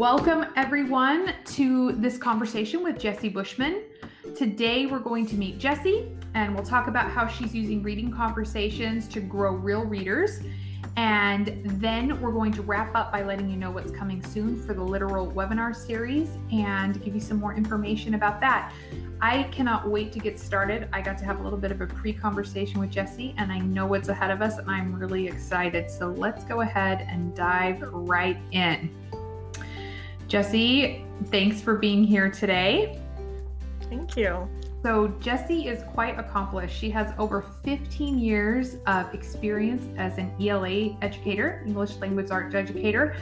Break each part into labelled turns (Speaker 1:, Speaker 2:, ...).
Speaker 1: Welcome, everyone, to this conversation with Jessie Bushman. Today, we're going to meet Jessie and we'll talk about how she's using reading conversations to grow real readers. And then we're going to wrap up by letting you know what's coming soon for the literal webinar series and give you some more information about that. I cannot wait to get started. I got to have a little bit of a pre conversation with Jessie, and I know what's ahead of us, and I'm really excited. So let's go ahead and dive right in. Jessie, thanks for being here today.
Speaker 2: Thank you.
Speaker 1: So, Jessie is quite accomplished. She has over 15 years of experience as an ELA educator, English language arts educator,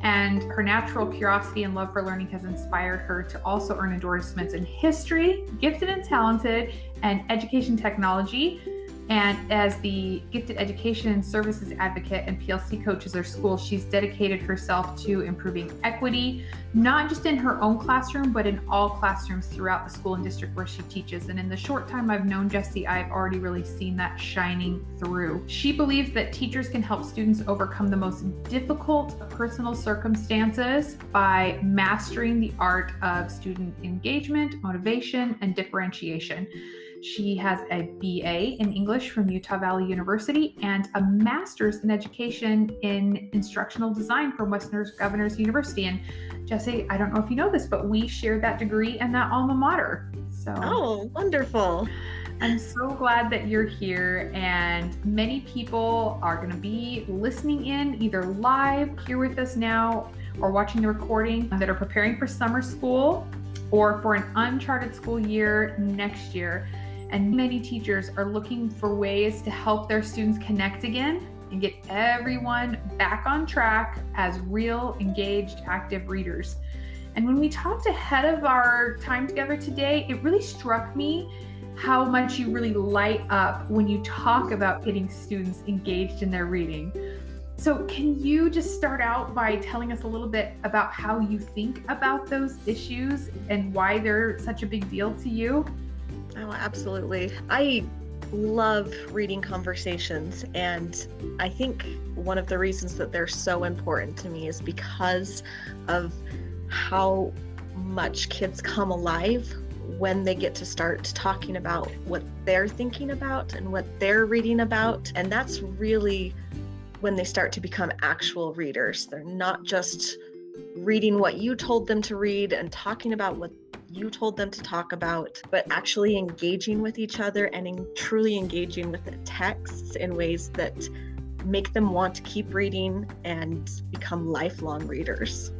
Speaker 1: and her natural curiosity and love for learning has inspired her to also earn endorsements in history, gifted and talented, and education technology. And as the gifted education and services advocate and PLC coach at her school, she's dedicated herself to improving equity, not just in her own classroom, but in all classrooms throughout the school and district where she teaches. And in the short time I've known Jessie, I've already really seen that shining through. She believes that teachers can help students overcome the most difficult personal circumstances by mastering the art of student engagement, motivation, and differentiation. She has a BA in English from Utah Valley University and a master's in education in instructional design from Western Governors University. And Jesse, I don't know if you know this, but we shared that degree and that alma mater.
Speaker 2: So Oh, wonderful.
Speaker 1: I'm so glad that you're here, and many people are going to be listening in either live here with us now or watching the recording that are preparing for summer school or for an uncharted school year next year. And many teachers are looking for ways to help their students connect again and get everyone back on track as real, engaged, active readers. And when we talked ahead of our time together today, it really struck me how much you really light up when you talk about getting students engaged in their reading. So, can you just start out by telling us a little bit about how you think about those issues and why they're such a big deal to you?
Speaker 2: Oh, absolutely. I love reading conversations, and I think one of the reasons that they're so important to me is because of how much kids come alive when they get to start talking about what they're thinking about and what they're reading about. And that's really when they start to become actual readers. They're not just reading what you told them to read and talking about what you told them to talk about, but actually engaging with each other and in truly engaging with the texts in ways that make them want to keep reading and become lifelong readers.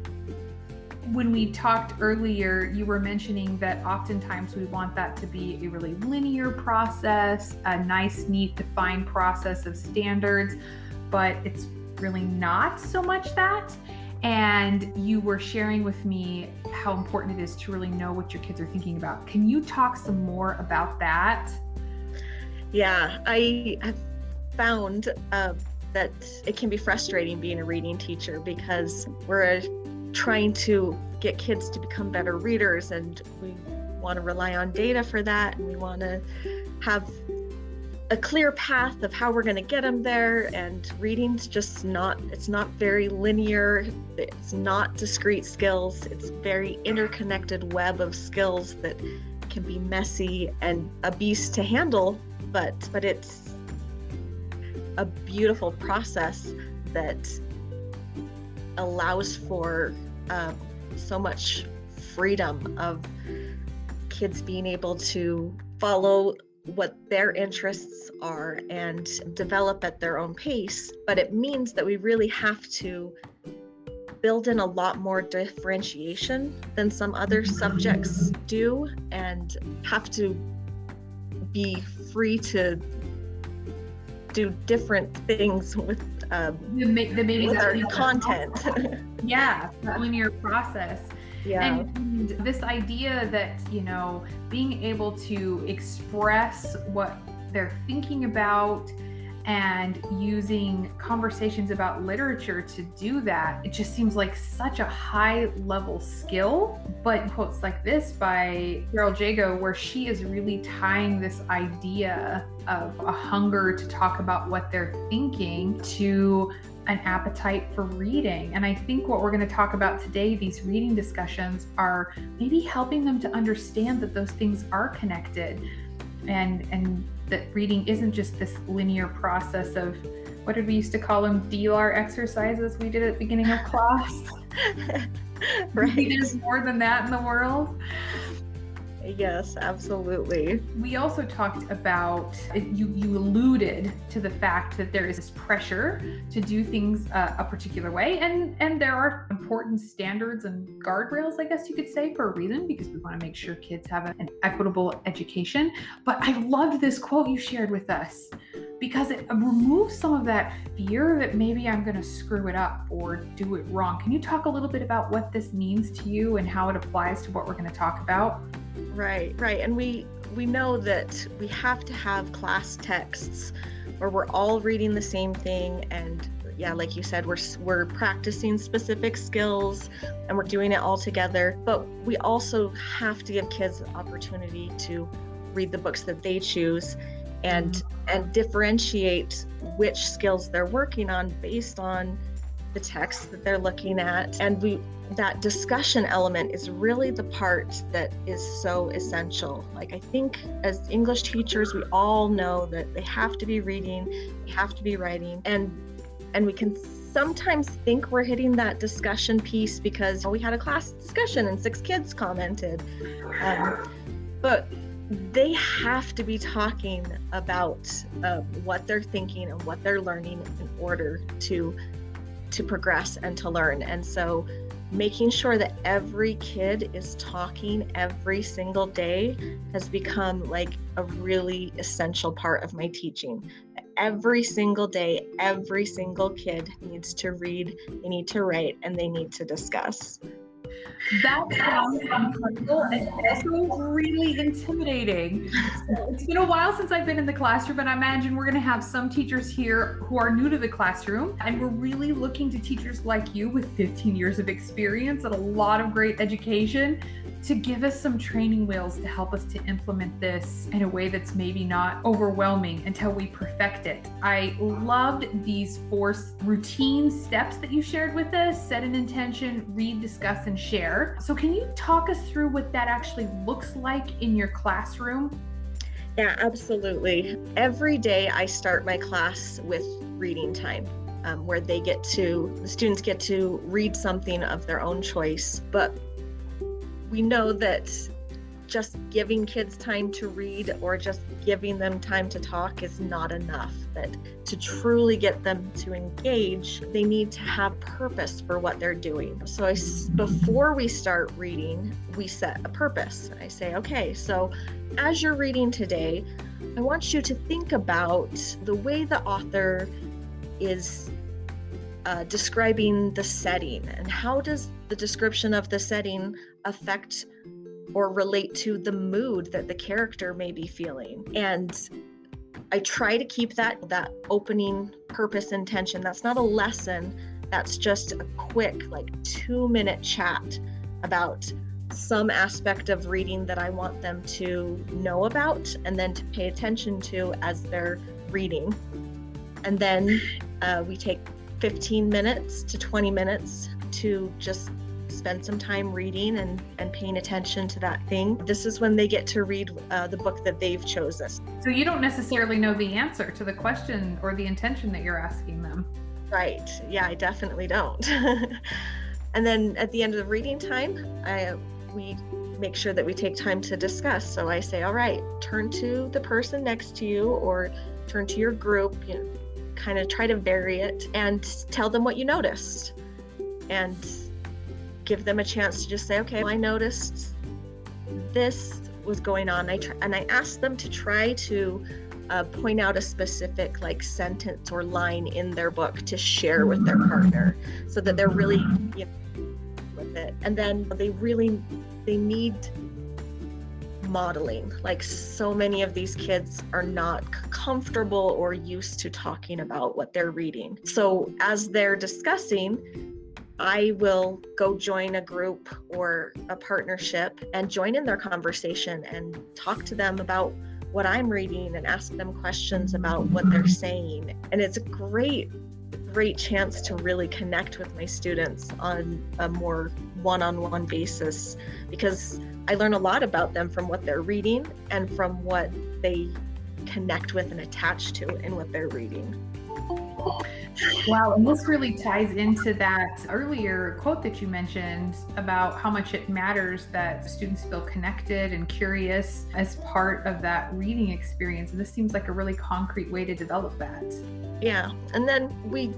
Speaker 1: When we talked earlier, you were mentioning that oftentimes we want that to be a really linear process, a nice, neat, defined process of standards, but it's really not so much that. And you were sharing with me how important it is to really know what your kids are thinking about. Can you talk some more about that?
Speaker 2: Yeah, I have found uh, that it can be frustrating being a reading teacher because we're trying to get kids to become better readers and we want to rely on data for that and we want to have a clear path of how we're going to get them there and reading's just not it's not very linear. It's not discrete skills. It's very interconnected web of skills that can be messy and a beast to handle but but it's a beautiful process that allows for uh, so much freedom of kids being able to follow what their interests are and develop at their own pace. But it means that we really have to build in a lot more differentiation than some other subjects do and have to be free to do different things with um, the, the maybe with our content.
Speaker 1: yeah, that linear process. Yeah. And, this idea that, you know, being able to express what they're thinking about and using conversations about literature to do that it just seems like such a high level skill but quotes like this by carol jago where she is really tying this idea of a hunger to talk about what they're thinking to an appetite for reading. And I think what we're going to talk about today, these reading discussions, are maybe helping them to understand that those things are connected and and that reading isn't just this linear process of what did we used to call them DLAR exercises we did at the beginning of class. right. There's more than that in the world.
Speaker 2: Yes, absolutely.
Speaker 1: We also talked about you you alluded to the fact that there is this pressure to do things uh, a particular way and and there are important standards and guardrails I guess you could say for a reason because we want to make sure kids have an equitable education. But I loved this quote you shared with us because it removes some of that fear that maybe I'm going to screw it up or do it wrong. Can you talk a little bit about what this means to you and how it applies to what we're going to talk about?
Speaker 2: Right, right. And we we know that we have to have class texts where we're all reading the same thing and yeah, like you said, we're we're practicing specific skills and we're doing it all together. But we also have to give kids the opportunity to read the books that they choose and mm-hmm. and differentiate which skills they're working on based on the text that they're looking at. And we that discussion element is really the part that is so essential. Like i think as english teachers we all know that they have to be reading they have to be writing and and we can sometimes think we're hitting that discussion piece because we had a class discussion and six kids commented. Um, but they have to be talking about uh, what they're thinking and what they're learning in order to to progress and to learn. And so making sure that every kid is talking every single day has become like a really essential part of my teaching. Every single day every single kid needs to read they need to write and they need to discuss
Speaker 1: that sounds incredible and also really intimidating. So it's been a while since I've been in the classroom, and I imagine we're going to have some teachers here who are new to the classroom. And we're really looking to teachers like you with 15 years of experience and a lot of great education to give us some training wheels to help us to implement this in a way that's maybe not overwhelming until we perfect it. I loved these four routine steps that you shared with us set an intention, read, discuss, and share. So, can you talk us through what that actually looks like in your classroom?
Speaker 2: Yeah, absolutely. Every day I start my class with reading time. Um, where they get to, the students get to read something of their own choice. But we know that just giving kids time to read or just giving them time to talk is not enough. That to truly get them to engage, they need to have purpose for what they're doing. So I, before we start reading, we set a purpose. I say, okay, so as you're reading today, I want you to think about the way the author is uh, describing the setting and how does the description of the setting affect or relate to the mood that the character may be feeling. And i try to keep that that opening purpose intention that's not a lesson. That's just a quick like 2 minute chat about some aspect of reading that i want them to know about and then to pay attention to as they're reading. And then uh, we take 15 minutes to 20 minutes to just spend some time reading and, and paying attention to that thing. This is when they get to read uh, the book that they've chosen.
Speaker 1: So you don't necessarily know the answer to the question or the intention that you're asking them.
Speaker 2: Right. Yeah, I definitely don't. and then at the end of the reading time, I, we make sure that we take time to discuss. So I say, all right, turn to the person next to you or turn to your group, you know, kind of try to vary it and tell them what you noticed. And give them a chance to just say, okay, well, I noticed this was going on. I tr- and I asked them to try to uh, point out a specific like sentence or line in their book to share with their partner, so that they're really you know, with it. And then they really they need modeling. Like so many of these kids are not comfortable or used to talking about what they're reading. So as they're discussing, I will go join a group or a partnership and join in their conversation and talk to them about what I'm reading and ask them questions about what they're saying. And it's a great, great chance to really connect with my students on a more one on one basis because I learn a lot about them from what they're reading and from what they connect with and attach to in what they're reading.
Speaker 1: Wow, and this really ties into that earlier quote that you mentioned about how much it matters that students feel connected and curious as part of that reading experience. And this seems like a really concrete way to develop that.
Speaker 2: Yeah, and then we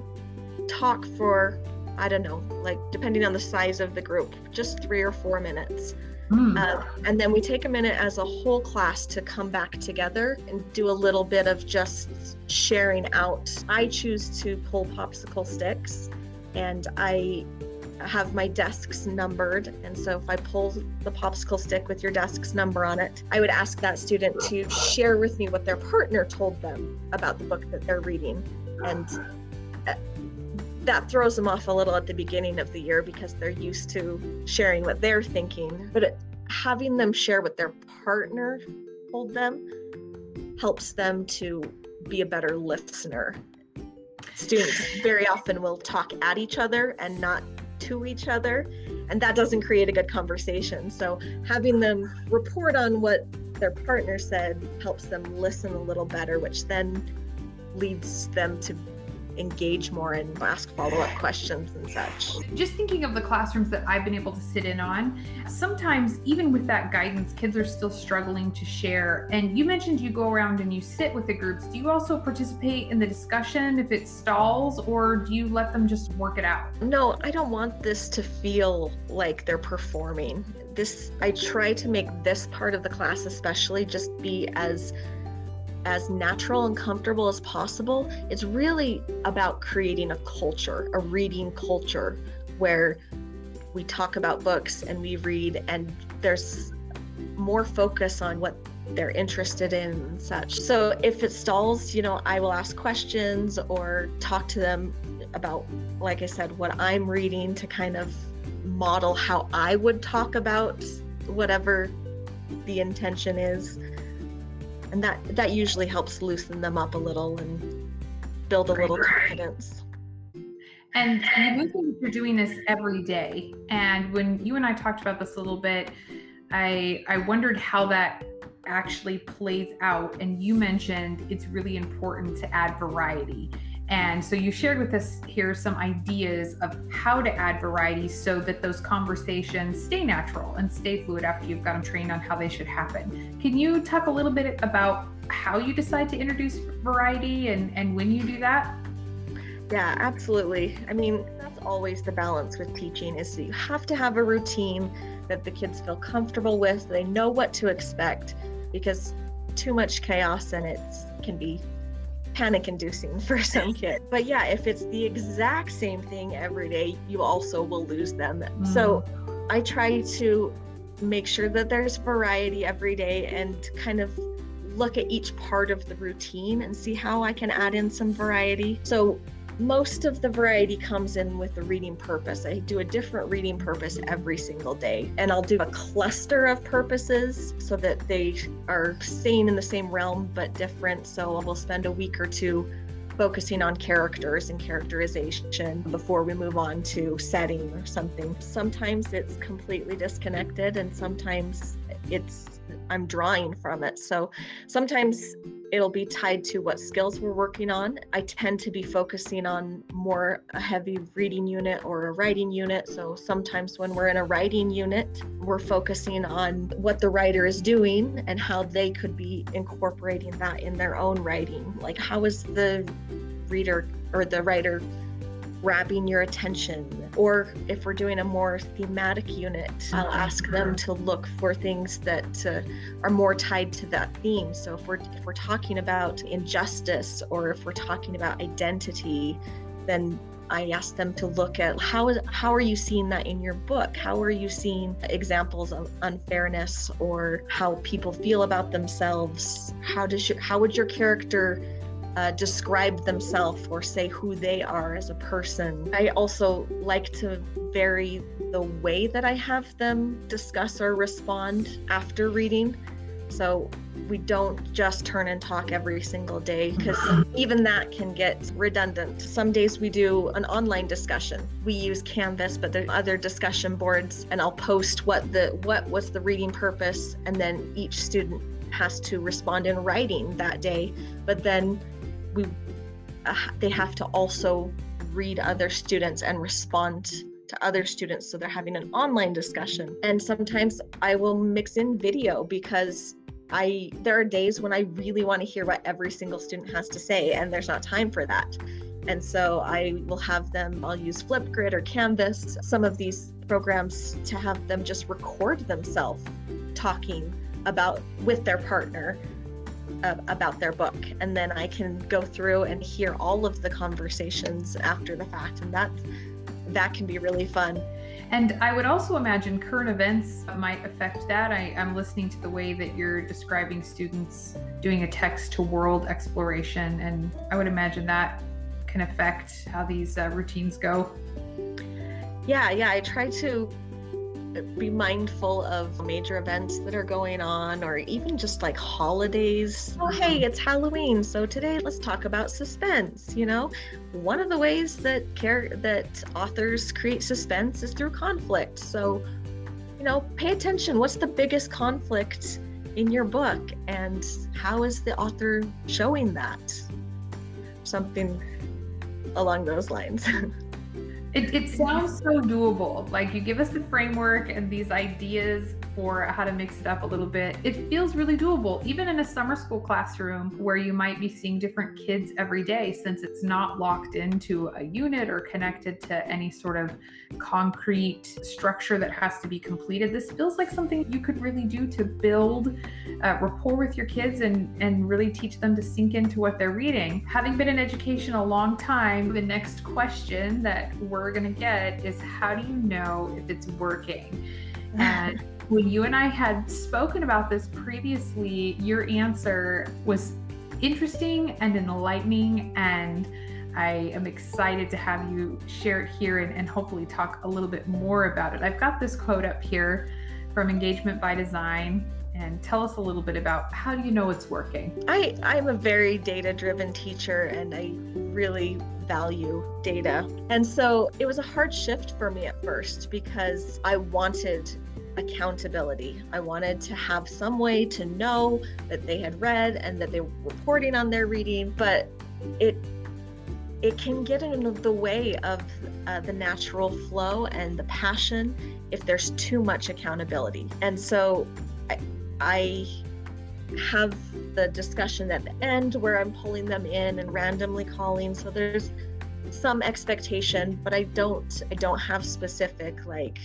Speaker 2: talk for, I don't know, like depending on the size of the group, just three or four minutes Mm. And then we take a minute as a whole class to come back together and do a little bit of just sharing out. I choose to pull popsicle sticks and I have my desks numbered. And so if I pull the popsicle stick with your desk's number on it, I would ask that student to share with me what their partner told them about the book that they're reading. And uh, that throws them off a little at the beginning of the year because they're used to sharing what they're thinking. But having them share what their partner told them helps them to be a better listener. Students very often will talk at each other and not to each other, and that doesn't create a good conversation. So, having them report on what their partner said helps them listen a little better, which then leads them to engage more and ask follow-up questions and such.
Speaker 1: Just thinking of the classrooms that I've been able to sit in on, sometimes even with that guidance, kids are still struggling to share. And you mentioned you go around and you sit with the groups. Do you also participate in the discussion if it stalls or do you let them just work it out?
Speaker 2: No, I don't want this to feel like they're performing. This I try to make this part of the class especially just be as as natural and comfortable as possible. It's really about creating a culture, a reading culture where we talk about books and we read, and there's more focus on what they're interested in and such. So if it stalls, you know, I will ask questions or talk to them about, like I said, what I'm reading to kind of model how I would talk about whatever the intention is and that that usually helps loosen them up a little and build a little confidence.
Speaker 1: And you're doing this every day. And when you and I talked about this a little bit, I I wondered how that actually plays out. And you mentioned it's really important to add variety. And so you shared with us here some ideas of how to add variety so that those conversations stay natural and stay fluid after you've got them trained on how they should happen. Can you talk a little bit about how you decide to introduce variety and, and when you do that?
Speaker 2: Yeah, absolutely. I mean, that's always the balance with teaching is that you have to have a routine that the kids feel comfortable with, they know what to expect because too much chaos and it can be panic inducing for some kids. But yeah, if it's the exact same thing every day, you also will lose them. Mm. So I try to make sure that there's variety every day and kind of look at each part of the routine and see how I can add in some variety. So most of the variety comes in with the reading purpose. I do a different reading purpose every single day, and I'll do a cluster of purposes so that they are staying in the same realm but different. So we'll spend a week or two focusing on characters and characterization before we move on to setting or something. Sometimes it's completely disconnected, and sometimes it's I'm drawing from it. So sometimes it'll be tied to what skills we're working on. I tend to be focusing on more a heavy reading unit or a writing unit. So sometimes when we're in a writing unit, we're focusing on what the writer is doing and how they could be incorporating that in their own writing. Like how is the reader or the writer grabbing your attention. Or if we're doing a more thematic unit, I'll ask them to look for things that uh, are more tied to that theme. So if we're if we're talking about injustice or if we're talking about identity, then I ask them to look at how is how are you seeing that in your book? How are you seeing examples of unfairness or how people feel about themselves? How does your how would your character uh, describe themselves or say who they are as a person. I also like to vary the way that I have them discuss or respond after reading. So we don't just turn and talk every single day because even that can get redundant. Some days we do an online discussion. We use Canvas, but there are other discussion boards and I'll post what the what was the reading purpose and then each student has to respond in writing that day. But then we uh, they have to also read other students and respond to other students so they're having an online discussion and sometimes i will mix in video because I there are days when I really want to hear what every single student has to say and there's not time for that. And so I will have them I'll use Flipgrid or Canvas, some of these programs to have them just record themselves talking about with their partner uh, about their book and then I can go through and hear all of the conversations after the fact and that that can be really fun
Speaker 1: and I would also imagine current events might affect that. I, am listening to the way that you're describing students doing a text to world exploration, and I would imagine that can affect how these uh, routines go.
Speaker 2: Yeah, yeah, I try to be mindful of major events that are going on or even just like holidays. Oh, hey, it's Halloween, so today let's talk about suspense, you know? One of the ways that care that authors create suspense is through conflict. So, you know, pay attention. What's the biggest conflict in your book and how is the author showing that? Something along those lines.
Speaker 1: It, it sounds so doable. Like you give us the framework and these ideas for how to mix it up a little bit. It feels really doable, even in a summer school classroom where you might be seeing different kids every day since it's not locked into a unit or connected to any sort of concrete structure that has to be completed. This feels like something you could really do to build uh, rapport with your kids and, and really teach them to sink into what they're reading. Having been in education a long time, the next question that we're we're going to get is how do you know if it's working? And when you and I had spoken about this previously, your answer was interesting and enlightening. And I am excited to have you share it here and, and hopefully talk a little bit more about it. I've got this quote up here from Engagement by Design and tell us a little bit about how do you know it's working?
Speaker 2: I, I'm a very data driven teacher and I really value data. And so it was a hard shift for me at first because I wanted accountability. I wanted to have some way to know that they had read and that they were reporting on their reading, but it it can get in the way of uh, the natural flow and the passion if there's too much accountability. And so I, I have the discussion at the end where I'm pulling them in and randomly calling. So there's some expectation, but I don't I don't have specific like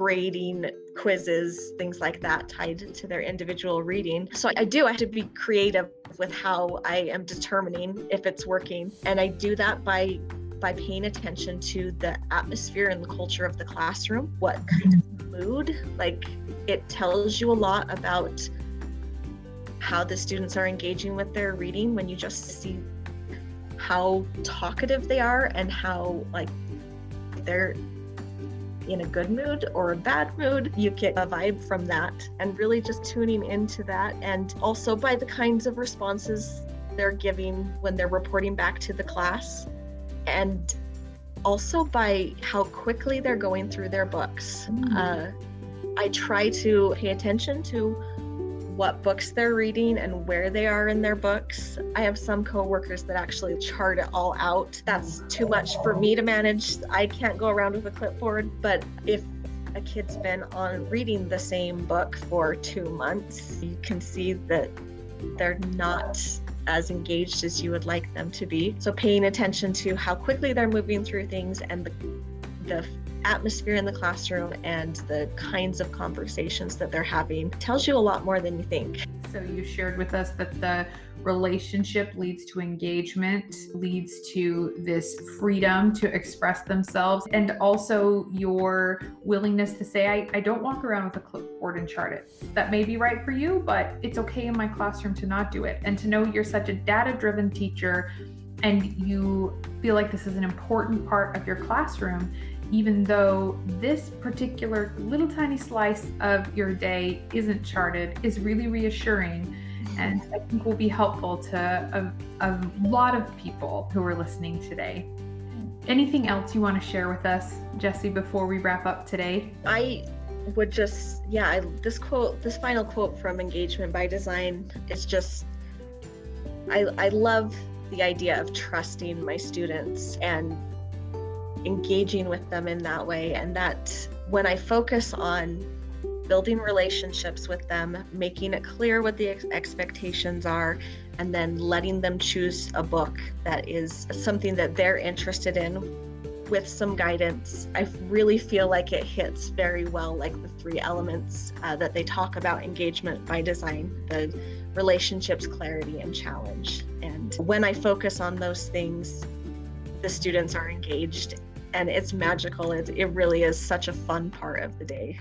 Speaker 2: grading quizzes, things like that tied to their individual reading. So I do I have to be creative with how I am determining if it's working. And I do that by by paying attention to the atmosphere and the culture of the classroom, what kind of mood, like it tells you a lot about how the students are engaging with their reading when you just see how talkative they are and how like they're in a good mood or a bad mood. You get a vibe from that and really just tuning into that. And also by the kinds of responses they're giving when they're reporting back to the class. And also by how quickly they're going through their books. Mm-hmm. Uh, I try to pay attention to what books they're reading and where they are in their books. I have some coworkers that actually chart it all out. That's too much for me to manage. I can't go around with a clipboard, but if a kid's been on reading the same book for 2 months, you can see that they're not as engaged as you would like them to be. So paying attention to how quickly they're moving through things and the the atmosphere in the classroom and the kinds of conversations that they're having tells you a lot more than you think.
Speaker 1: So, you shared with us that the relationship leads to engagement, leads to this freedom to express themselves, and also your willingness to say, I, I don't walk around with a clipboard and chart it. That may be right for you, but it's okay in my classroom to not do it. And to know you're such a data driven teacher and you feel like this is an important part of your classroom even though this particular little tiny slice of your day isn't charted, is really reassuring and I think will be helpful to a, a lot of people who are listening today. Anything else you want to share with us, Jesse, before we wrap up today?
Speaker 2: I would just, yeah, I, this quote, this final quote from Engagement by Design is just, I, I love the idea of trusting my students and engaging with them in that way. And that when I focus on building relationships with them, making it clear what the ex- expectations are, and then letting them choose a book that is something that they're interested in with some guidance. I really feel like it hits very well, like the three elements uh, that they talk about engagement by design the relationships, clarity, and challenge. And when I focus on those things, the students are engaged and it's magical. It, it really is such a fun part of the day.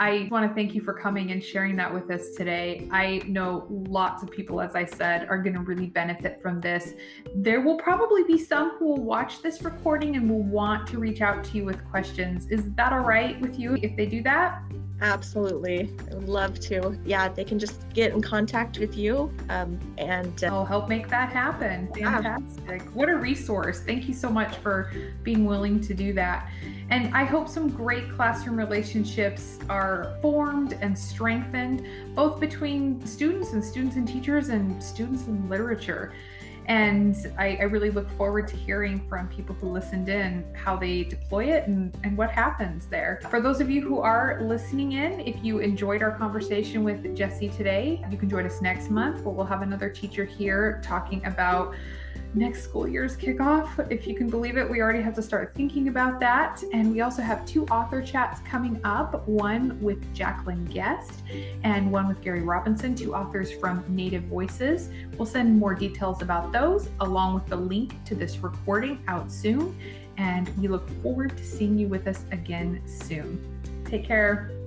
Speaker 1: I want to thank you for coming and sharing that with us today. I know lots of people, as I said, are going to really benefit from this. There will probably be some who will watch this recording and will want to reach out to you with questions. Is that all right with you if they do that?
Speaker 2: Absolutely. I would love to. Yeah, they can just get in contact with you um, and
Speaker 1: uh, I'll help make that happen. Fantastic. Yeah. What a resource. Thank you so much for being willing to do that. And I hope some great classroom relationships are formed and strengthened, both between students and students and teachers and students in literature. And I, I, really look forward to hearing from people who listened in how they deploy it and, and what happens there. For those of you who are listening in, if you enjoyed our conversation with Jesse today, you can join us next month where we'll have another teacher here talking about next school year's kickoff. If you can believe it, we already have to start thinking about that. And we also have two author chats coming up one with Jacqueline Guest and one with Gary Robinson, two authors from Native Voices. We'll send more details about those along with the link to this recording out soon. And we look forward to seeing you with us again soon. Take care.